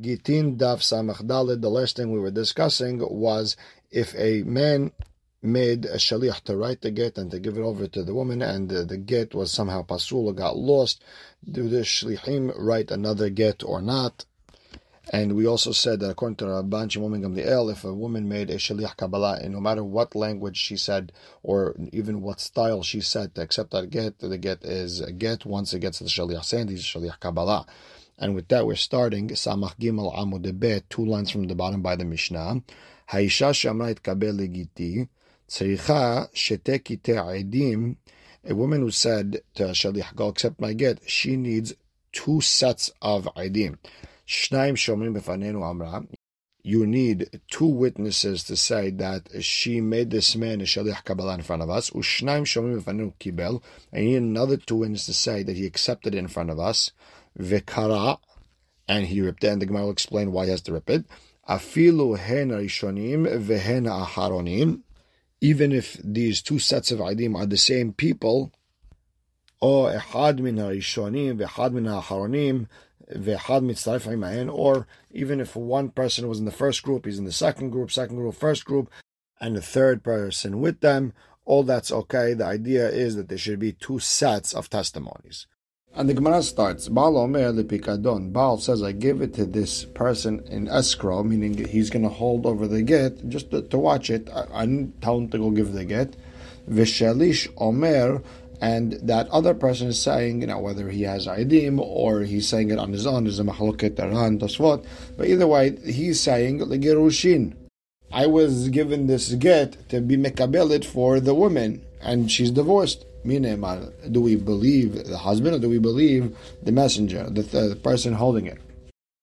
Gittin Daf Samach. The last thing we were discussing was if a man made a shaliach to write the get and to give it over to the woman, and the, the get was somehow pasul got lost. Do the shlichim write another get or not? And we also said that according to Rabban Shimon Gamliel, if a woman made a shaliach kabbalah, and no matter what language she said or even what style she said to accept that get, the get is a get. Once it gets to the shaliach saying, he's shaliach kabbalah. And with that, we're starting Samach Gimel Amud Bet, two lines from the bottom by the Mishnah. Haisha shamra itkabel legiti, tzricha shete edim. A woman who said to Shaliach, go accept my get, she needs two sets of edim. Shnaim shomrim befanenu amra. You need two witnesses to say that she made this man a shaliach kabbalah in front of us. Ushnaim shomrim befanenu kibel. And you need another two witnesses to say that he accepted it in front of us v'kara, and he ripped it, and the Gemara will explain why he has to rip it. Afilu hen rishonim v'hen aharonim, even if these two sets of idim are the same people, or ehad min harishonim v'ehad min haharonim v'ehad mitzaref imahen, or even if one person was in the first group, he's in the second group, second group, first group, and the third person with them, all that's okay. The idea is that there should be two sets of testimonies. And the Gemara starts, Baal Omer Pikadon. Baal says, I give it to this person in escrow, meaning he's going to hold over the get just to, to watch it. I, I, didn't tell him to go give the get. Vishalish Omer, and that other person is saying, you know, whether he has idim or he's saying it on his own, is a mahaloket aran tosfot. But either way, he's saying legerushin. I was given this get to be mekabelit for the woman, and she's divorced. Do we believe the husband or do we believe the messenger, the, the person holding it?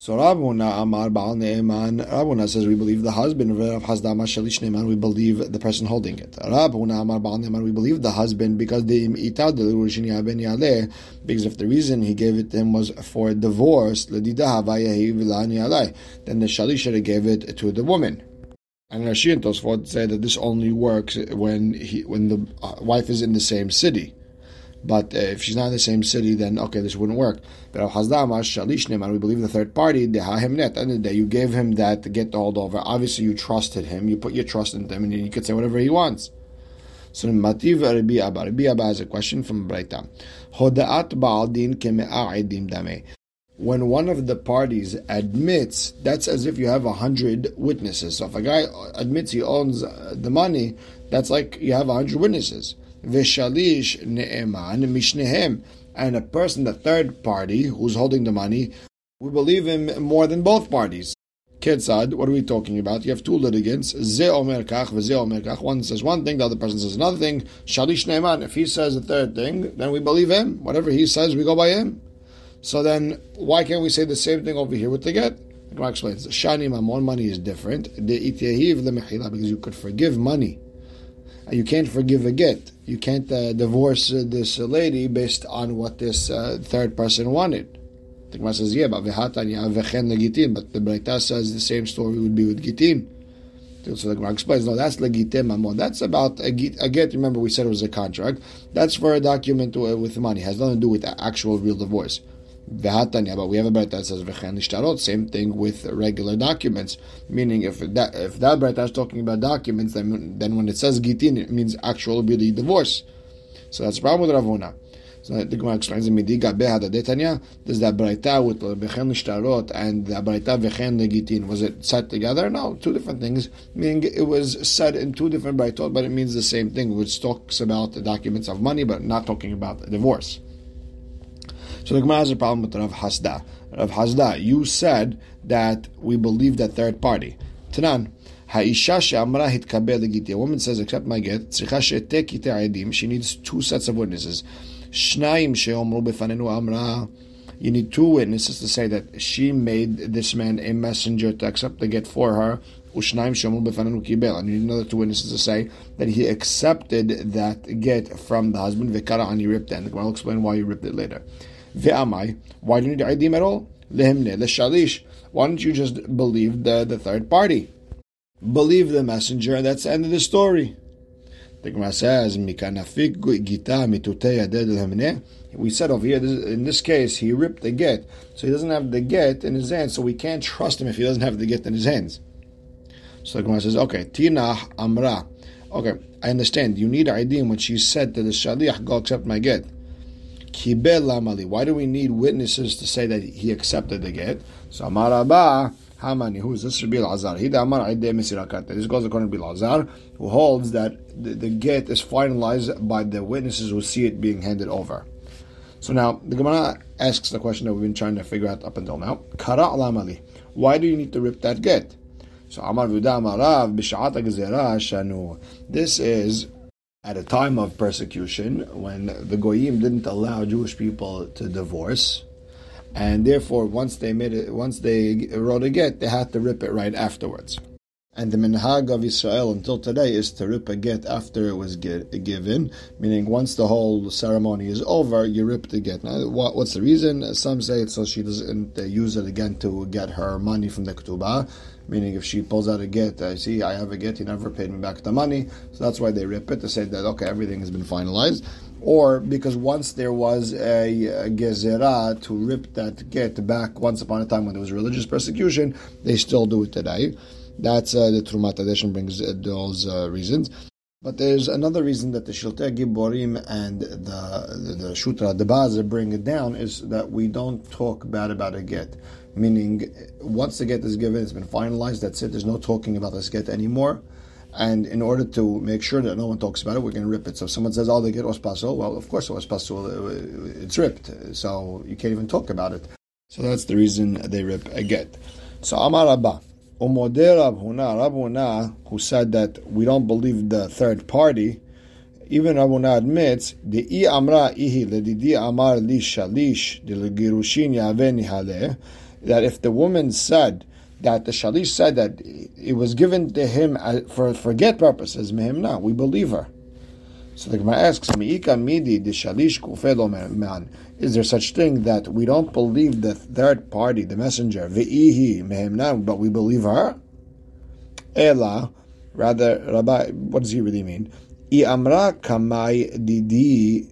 So Rav Huna Amar Baal Ne'eman, says we believe the husband. Rav Hazdama Shalish Ne'eman, we believe the person holding it. Rav Huna Amar Baal Ne'eman, we believe the husband because the itad ben Yaleh, because if the reason he gave it to him was for divorce, then the Shalish should have gave it to the woman. And Rashi and Tosfot say that this only works when he, when the uh, wife is in the same city. But uh, if she's not in the same city, then okay, this wouldn't work. But and we believe the third party, the end of the day, you gave him that to get hold over. Obviously, you trusted him. You put your trust in him, and you could say whatever he wants. So Mativ Rabbi Abba. Rabbi Abba has a question from Braita. Hodaat Baal Din Dame when one of the parties admits, that's as if you have a hundred witnesses. So if a guy admits he owns uh, the money, that's like you have a hundred witnesses. Vishalish ne'eman mishnehem. And a person, the third party who's holding the money, we believe him more than both parties. Ketzad, what are we talking about? You have two litigants. Ze omer kach, v'ze omer kach. One says one thing, the other person says another thing. Shalish ne'eman. If he says a third thing, then we believe him. Whatever he says, we go by him. So then, why can't we say the same thing over here with the get? The Gemara explains, Shani Mamon, money is different. The because you could forgive money. You can't forgive a get. You can't uh, divorce uh, this lady based on what this uh, third person wanted. The Gemara says, yeah, but Vehatanya Vechen Legitin, but the Braita says the same story would be with Gitin. So the Gemara explains, no, that's legitim mamon. That's about a get, a get. Remember, we said it was a contract. That's for a document with money. It has nothing to do with actual real divorce. V'hatanya, but we have a braita that says v'chen ishtarot. Same thing with regular documents. Meaning, if that if that braita is talking about documents, then then when it says gitin, it means actual really divorce. So that's the problem with Rav Huna. So the Gemara explains in Midiga Behada Detanya. Does that braita with v'chen ishtarot and the braita v'chen gitin was it set together? No, two different things. Meaning it was said in two different braitot, but it means the same thing, which talks about the documents of money, but not talking about divorce. So the Gemara has a problem with Rav Hasda. Rav Hasda, you said that we believe that third party. Tanan, Ha'isha she'amra hitkabel legiti. A woman says, accept my get. She needs two sets of witnesses. Shnayim she'omru befanenu amra. You need two witnesses to say that she made this man a messenger to accept the get for her. Ushnaim she'omru befanenu kibel. And you need another two witnesses to say that he accepted that get from the husband. Vekara and he ripped it. And the Gemara will explain why he ripped it later. Ve'amai, why do you need Aidim at all? Lehimne, shalish. Why don't you just believe the, the third party? Believe the messenger, and that's the end of the story. The Gemara says, We said over here, in this case, he ripped the get, so he doesn't have the get in his hands, so we can't trust him if he doesn't have the get in his hands. So the Gemara says, okay, Tina Amra. Okay, I understand. You need ID when she said to the Shaliach, go accept my get. Kibel Lamali. Why do we need witnesses to say that he accepted the get? So Amar Abba, Hamani, who is this? Rabbi Lazar. He Amar This goes according to Rabbi Lazar, who holds that the, the get is finalized by the witnesses who see it being handed over. So now the Gemara asks the question that we've been trying to figure out up until now. Kara Lamali. Why do you need to rip that get? So Amar Vuda Amarav Bishat Shanu. This is at a time of persecution when the goyim didn't allow Jewish people to divorce, and therefore once they made it, once they wrote a get, they had to rip it right afterwards. And the minhag of Israel until today is to rip a get after it was get, given, meaning once the whole ceremony is over, you rip the get. Now, what, what's the reason? Some say it's so she doesn't use it again to get her money from the ketubah, meaning if she pulls out a get, I see I have a get, you never paid me back the money, so that's why they rip it to say that okay, everything has been finalized. Or because once there was a, gezerah to rip that get back once upon a time when there was religious persecution, they still do it today. That's uh, the Terumat HaDeshen brings uh, those uh, reasons. But there's another reason that the Shiltei Giborim and the, the, the Shutra Debaza bring it down is that we don't talk bad about a get. Meaning, once the get is given, it's been finalized, that's it, there's no talking about this get anymore. And in order to make sure that no one talks about it, we're going to rip it. So if someone says, oh, they get ospaso, well, of course, ospaso, uh, it's ripped. So you can't even talk about it. So that's the reason they rip a get. So Amar Abba. Umode Rab Huna, Rab Huna, who said that we don't believe the third party, even Rab Huna admits, the i amra ihi ledidi amar li shalish de girushin yaveni hale, that if the woman said that the shalish said that it was given to him for forget purposes, mehimna, we believe her. So the Gemara asks, "Miika midi de shalish kufelo man." Is there such thing that we don't believe the third party, the messenger, ve'ihi mehemna, but we believe her? Ela, rather, Rabbi, what does he really mean? I amra kamai didi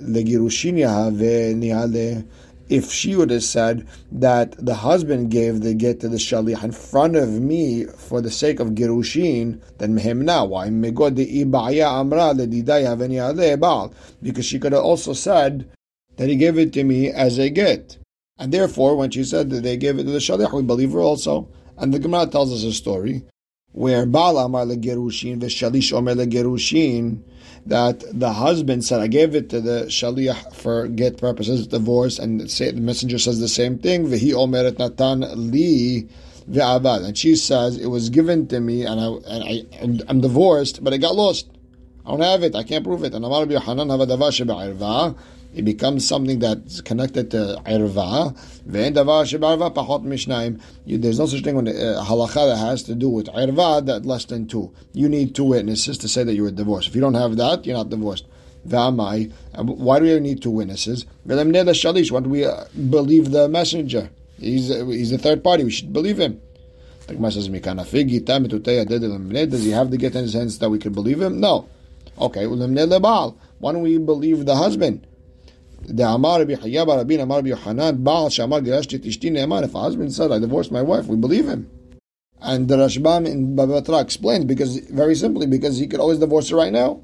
legirushin ve if she would have said that the husband gave the get to the shaliach in front of me for the sake of girushin, then mehemna. Why? Because she could have also said that he gave it to me as a get. And therefore, when she said that they gave it to the shaliach, we believe her also. And the Gemara tells us a story where Baal Amar legerushin v'shalish Omer legerushin that the husband said, I gave it to the shaliach for get purposes, divorce, and the messenger says the same thing, v'hi omeret natan li ve'avad. And she says, it was given to me, and, I, and I, I'm divorced, but it got lost. I don't have it, I can't prove it. And Amar Yohanan sheba'irva, it becomes something that's connected to irva. There's no such thing when uh, halacha that has to do with irva that less than two. You need two witnesses to say that you were divorced. If you don't have that, you're not divorced. Why do we need two witnesses? Why do we uh, believe the messenger? He's, uh, he's the third party. We should believe him. Does he have the get in his hands that we can believe him? No. Okay, why don't we believe the husband? דאמר רבי חיה בר רבין אמר רבי יוחנן, בעל שאמר גירשתי את אשתי נאמר, if husband said I divorced my wife, we believe him. And the Rashbam in Bava Batra explained because very simply because he could always divorce her right now.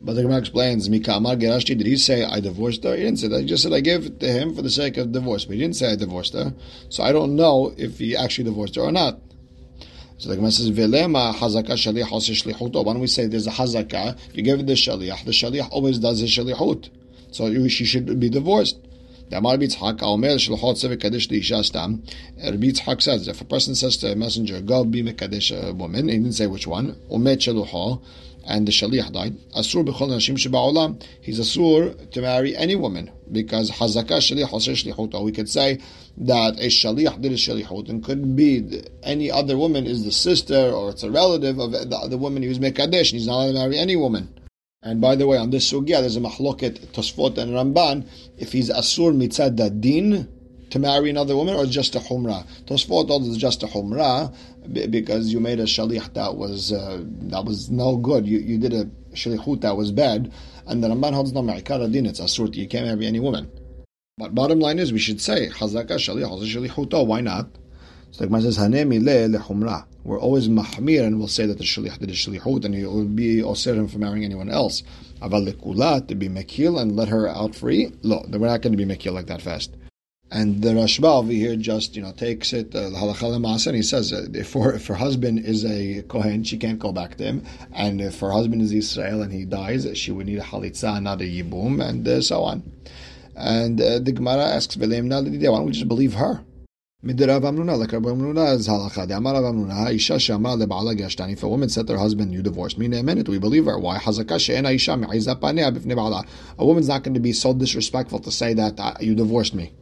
But the Gemara explains, Mikamar Gerashti, did he say I divorced her? He didn't say that. He just said I gave it to him for the sake of divorce, but he didn't say I divorced her. So I don't know if he actually divorced her or not. So the Gemara says, Velema Hazaka Shalih Why don't we say there's a Hazaka? You give it the Shalih. The Shalih always does his Shalihut. So she should be divorced. Rabbi Yitzhak says, if a person says to a messenger, go be Mekadesh a woman, he didn't say which one, and the Shaliach died, Asur B'chol Nashim Sheba'olam, he's Asur to marry any woman, because Hazaka Shaliach Hoser Shlichuto. We could say that a Shaliach did a Shalichut, and could be any other woman is the sister, or it's a relative of the, the woman he was Mekadesh, he's not allowed to marry any woman. And by the way, on this sugya, there's a mahloket Tosfot and Ramban. If he's asur mitzad din, to marry another woman, or just a humrah? Tosfot told it's just a humrah because you made a shalich that was uh, that was no good. You you did a shalichut that was bad, and the Ramban holds no me'ikar din. It's asurt. You can't marry any woman. But bottom line is, we should say chazaka shalichuto. Why not? So the Gemara says hanemi le lechumra. We're always mahmir, and we'll say that the shaliach did a shalichut, and he will be osir him from marrying anyone else. Aval lekulat to be mekil and let her out free. No, we're not going to be mekil like that fast. And the Rashba over here just you know takes it uh, halacha and he says uh, if, her, if her husband is a kohen, she can't go back to him, and if her husband is Israel and he dies, she would need a halitza, not a yibum, and uh, so on. And uh, the Gemara asks, why don't we just believe her? Midirav Amnuna, like Rabbi Amnuna is halacha. The Amar Amnuna, Isha shama lebaala gashtani. If a woman said to her husband, "You divorced me," in a minute we believe her. Why? Hazaka she'en Isha me'izah panei b'fnei baala. A woman's not going to be so disrespectful to say that uh, you divorced me.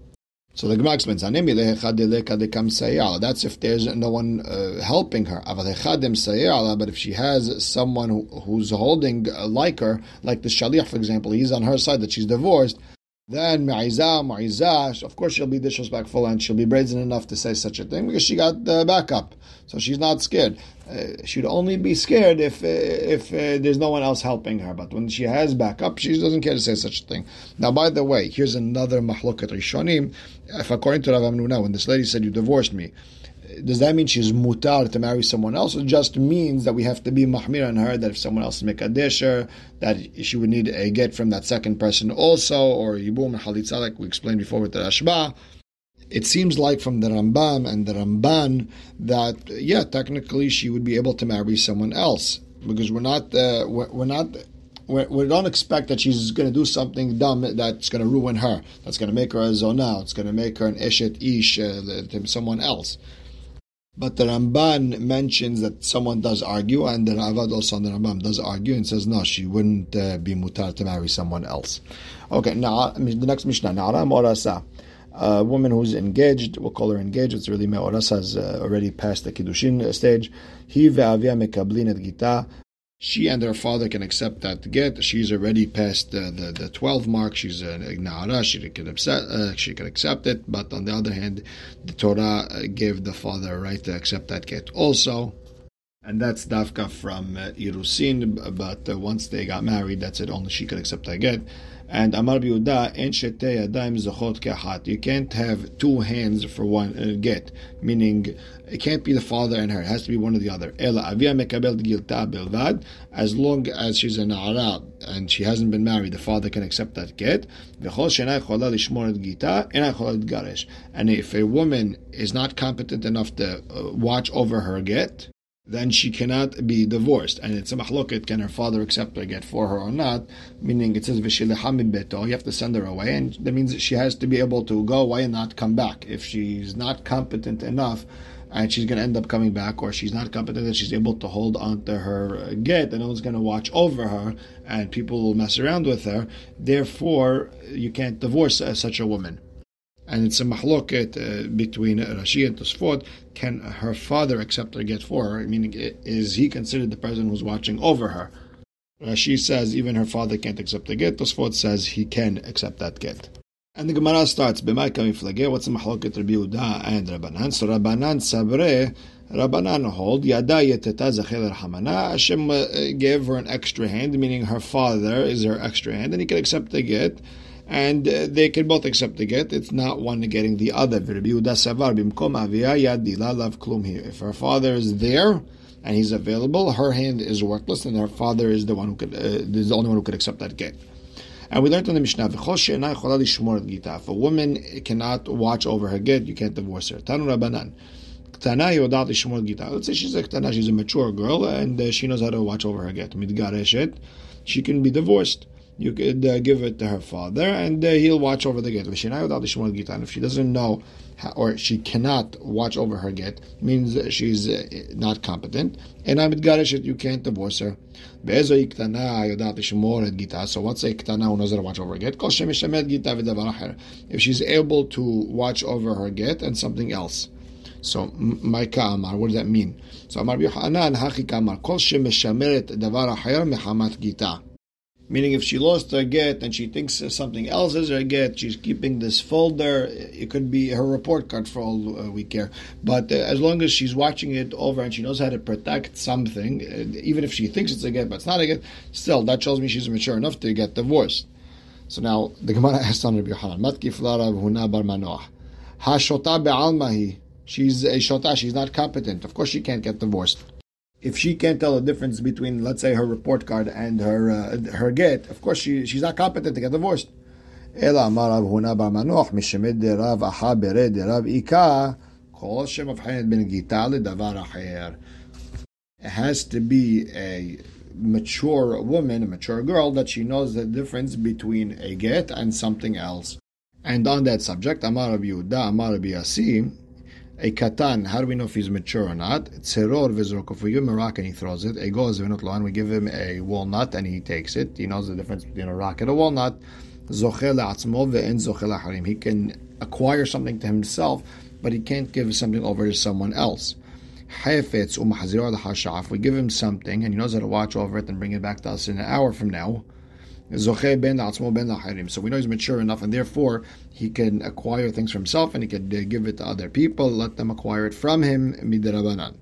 So the Gemara explains, That's if there's no one uh, helping her. But if she has someone who, who's holding uh, like her, like the Shaliach, for example, he's on her side that she's divorced, then Ma'izah, Ma'izah, of course she'll be disrespectful and she'll be brazen enough to say such a thing because she got the backup. So she's not scared. Uh, she'd only be scared if uh, if uh, there's no one else helping her. But when she has backup, she doesn't care to say such a thing. Now, by the way, here's another mahlokat rishonim. If according to Rav Amnuna, when this lady said you divorced me, does that mean she's mutar to marry someone else? It just means that we have to be mahmir on her that if someone else is mekadesher, that she would need a get from that second person also, or yibum and halitza, like we explained before with the Rashba. It seems like from the Rambam and the Ramban that yeah, technically she would be able to marry someone else because we're not uh, we're, we're not we don't expect that she's going to do something dumb that's going to ruin her. That's going to make her a zonah. It's going to make her an eshet ish uh, to someone else. But the Ramban mentions that someone does argue, and the Ravad also on the Rambam does argue and says no, she wouldn't uh, be mutar to marry someone else. Okay, now the next Mishnah, Nara Morasa. A woman who's engaged, we'll call her engaged, it's really Me'oras has uh, already passed the Kiddushin stage. He ve'avia mekablin et gita she and her father can accept that get. She's already past the, the, the 12 mark. She's an ignara. She can accept, uh, she can accept it. But on the other hand, the Torah uh, gave the father a right to accept that get also. And that's Davka from uh, Irusin. But uh, once they got married, that's it. Only she could accept that get. And Amar Biuda, En Yadayim Zochot Kehat. You can't have two hands for one uh, get, meaning it can't be the father and her. It has to be one or the other. Avia Mekabel Belvad. As long as she's an Arab and she hasn't been married, the father can accept that get. And if a woman is not competent enough to uh, watch over her get, then she cannot be divorced. And it's a mahloket, can her father accept her get for her or not? Meaning it says beto, you have to send her away, and that means she has to be able to go away and not come back. If she's not competent enough, and she's going to end up coming back, or she's not competent that she's able to hold on to her get, and no one's going to watch over her, and people will mess around with her. Therefore, you can't divorce uh, such a woman and it's a mahloket uh, between Rashi and Tosfot. Can her father accept her get for her? Meaning, is he considered the person who's watching over her? Rashi says even her father can't accept the get. Tosfot says he can accept that get. And the Gemara starts, B'mai kamiflage, what's the mahloket Rabbi Yehuda and Rabbanan? So Rabbanan sabre, Rabbanan hold, Yada yeteta zachel hamana, Hashem uh, gave her an extra hand, meaning her father is her extra hand, and he can accept the get and uh, they can both accept the get. It's not one getting the other. If her father is there and he's available, her hand is worthless, and her father is the one who could uh, is the only one who could accept that get. And we learned in the Mishnah, if a woman cannot watch over her get, you can't divorce her. Tanu Rabbanan. Let's say she's a ktana, she's a mature girl, and uh, she knows how to watch over her get. She can be divorced you could uh, give it to her father, and uh, he'll watch over the get. And if she doesn't know, how, or she cannot watch over her get, means she's uh, not competent. And I'm it, you can't divorce her. So what's a iktana who knows how to watch over get? If she's able to watch over her get and something else. So, Maika Amar, what does that mean? So, Amar Yohanan, Hachi Kamar, Kol Shemeshameret Davar Acher Mehamat Gita Meaning, if she lost her get and she thinks something else is her get, she's keeping this folder. It could be her report card for all uh, we care. But uh, as long as she's watching it over and she knows how to protect something, uh, even if she thinks it's a get, but it's not a get, still that shows me she's mature enough to get divorced. So now the Gemara asks on Rabbi Yohanan, Matkif Lara Huna Bar Manoah. Hashota be'almahi. She's a shota. She's not competent. Of course, she can't get divorced if she can't tell the difference between, let's say, her report card and her uh, her get, of course she she's not competent to get divorced. אלא אמר רב הונא בר מנוח, משמד דרב אחא ברד דרב איכה, כל שמבחינת בין גיטה לדבר אחר. It has to be a mature woman, a mature girl, that she knows the difference between a get and something else. And on that subject, Amar Rabbi Yehuda, Amar Rabbi Yasim, a katan, how do we know if he's mature or not? Tzeror v'zroko. Him a rock and he throws it, a goz v'not loan, we give him a walnut and he takes it. He knows the difference between a rock and a walnut. Zochel le'atzmo ve'en zochel harim. He can acquire something to himself, but he can't give something over to someone else. Hefetz umahazir al Hashaf. We give him something and he knows how to watch over it and bring it back to us in an hour from now. So we know he's mature enough, and therefore he can acquire things for himself, and he can uh, give it to other people, let them acquire it from him midrabanan.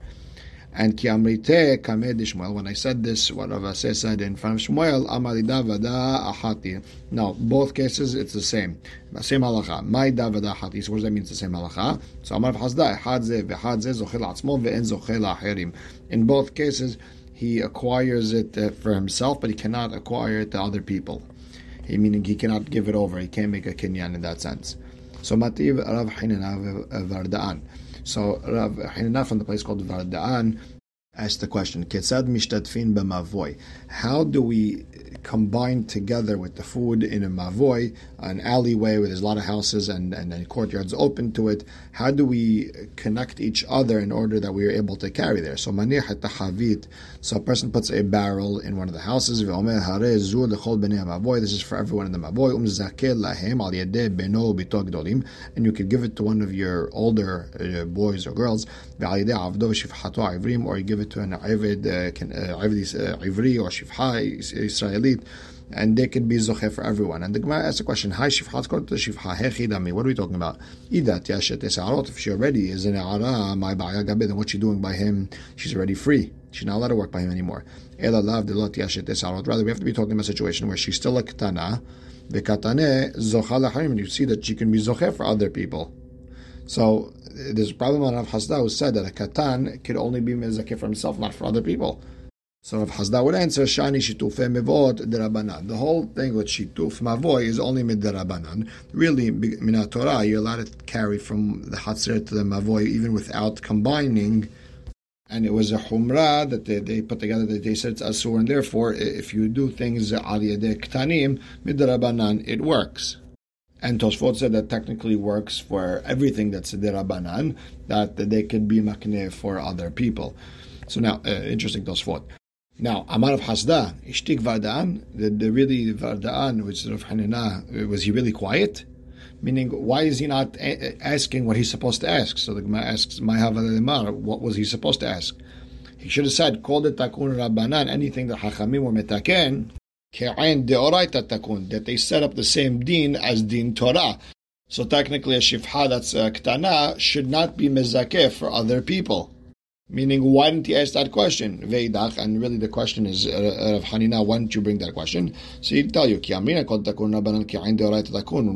And ki amrite kamed Shmuel. When I said this, what Rav said in front of Shmuel, amalida vada ahati. No, both cases it's the same. Same halacha. My davada ahati. So what does that mean? It's the same halacha. So amar v'chazda ehad ze v'ehad ze zochel atzmo ve'en zochel acherim. In both cases, he acquires it uh, for himself, but he cannot acquire it to other people. He, meaning he cannot give it over. He can't make a kinyan in that sense. So Mativ Rav Hinana Vardaan. So Rav from the place called Vardaan asked the question. How do we combined together with the food in a mavoy, an alleyway where there's a lot of houses and, and, and courtyards open to it. How do we connect each other in order that we are able to carry there? So so a person puts a barrel in one of the houses. This is for everyone in the mavoy. And you could give it to one of your older uh, boys or girls, or you give it to an uh, uh, Ivri or Shifha Israeli and they can be zoche for everyone. And the Gemara asks a question: Hi shifhat kol shifha. What are we talking about? Idat yashet. If she already is in ara my then what's she doing by him? She's already free. She's not allowed to work by him anymore. Ela lav delot yashet esarot. Rather, we have to be talking about a situation where she's still a katana. V'katane zocha lacharim. And you see that she can be zoche for other people. So there's a problem on Rav Hasda who said that a katan could only be mezakeh for himself, not for other people. So Rav Hasda would answer, Shani Shitufe Mevot Derabanan. The whole thing with Shituf Mavoy is only Mid Derabanan. Really, Minat Torah, you're allowed to carry from the Hatzer to the Mavoy even without combining. And it was a Humrah that they, they put together that they said it's Asur, and therefore, if you do things Aliyadeh Ktanim, Mid Derabanan, it works. And Tosfot said that technically works for everything that's Derabanan, that they can be Makneh for other people. So now, uh, interesting Tosfot. Now, Amar of Hasda, Ishtik Varda'an, the, the really Varda'an, which is of Hanina, uh, was he really quiet? Meaning, why is he not a- asking what he's supposed to ask? So the Gemara asks, what was he supposed to ask? He should have said, called it takun rabbanan, anything that Hachamim were metaken, ke'ain deoraita takun, that they set up the same din as din Torah. So technically, a shifha that's a ktana should not be mezakeh for other people. Meaning, why didn't he ask that question? Veidach, and really the question is, uh, Rav Hanina, why didn't you bring that question? So he'd tell you, when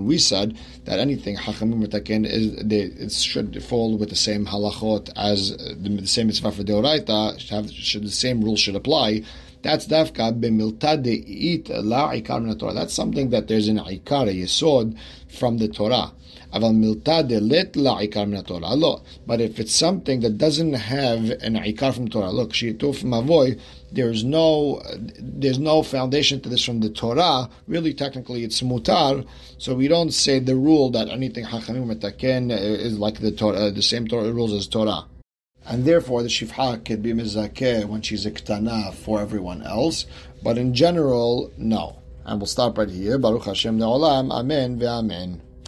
we said that anything Hachamim Metaken is, it should fall with the same halachot as the, the same mitzvah for Deoraita, should, should the same rule should apply. That's dafka b'milta de'it la ikar min Torah. That's something that there's an ikar, a yesod from the Torah. Aval milta la min Torah. But if it's something that doesn't have an ikar from Torah, look, shituf mavoy, there's no there's no foundation to this from the Torah. Really, technically, it's mutar. So we don't say the rule that anything hachamim metaken is like the Torah, the same Torah rules as Torah and therefore the shifha could be mizakeh when she's a ktana for everyone else. But in general, no. And we'll stop right here. Baruch Hashem Ne'olam. Amen ve'amen.